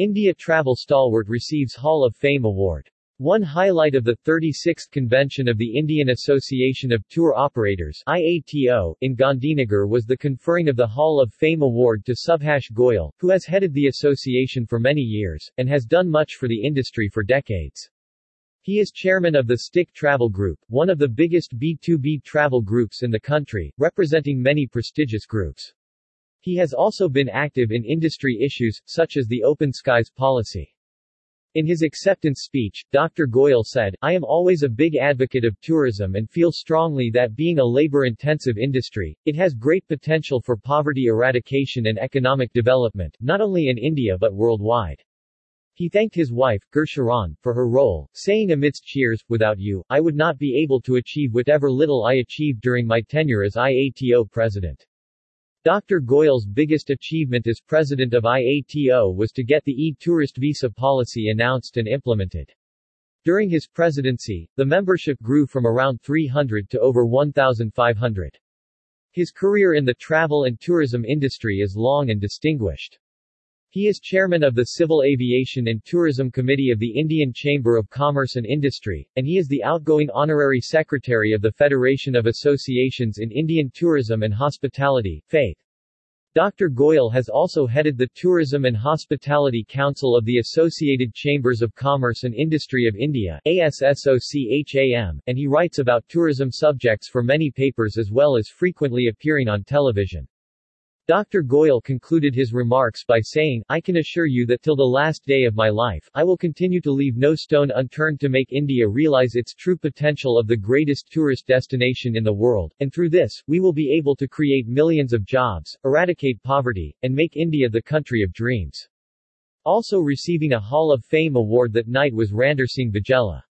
India Travel Stalwart receives Hall of Fame Award. One highlight of the 36th convention of the Indian Association of Tour Operators IATO in Gandhinagar was the conferring of the Hall of Fame Award to Subhash Goyal, who has headed the association for many years, and has done much for the industry for decades. He is chairman of the STIC Travel Group, one of the biggest B2B travel groups in the country, representing many prestigious groups. He has also been active in industry issues, such as the Open Skies policy. In his acceptance speech, Dr. Goyal said, I am always a big advocate of tourism and feel strongly that being a labor-intensive industry, it has great potential for poverty eradication and economic development, not only in India but worldwide. He thanked his wife, Gursharan, for her role, saying amidst cheers, without you, I would not be able to achieve whatever little I achieved during my tenure as IATO president. Dr. Goyal's biggest achievement as president of IATO was to get the e-tourist visa policy announced and implemented. During his presidency, the membership grew from around 300 to over 1,500. His career in the travel and tourism industry is long and distinguished. He is chairman of the Civil Aviation and Tourism Committee of the Indian Chamber of Commerce and Industry, and he is the outgoing honorary secretary of the Federation of Associations in Indian Tourism and Hospitality, FAITH. Dr. Goyal has also headed the Tourism and Hospitality Council of the Associated Chambers of Commerce and Industry of India ASSOCHAM, and he writes about tourism subjects for many papers as well as frequently appearing on television. Dr. Goyal concluded his remarks by saying, I can assure you that till the last day of my life, I will continue to leave no stone unturned to make India realize its true potential of the greatest tourist destination in the world, and through this, we will be able to create millions of jobs, eradicate poverty, and make India the country of dreams. Also receiving a Hall of Fame award that night was Randersingh Vagela.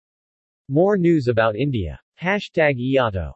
More news about India. Hashtag IATO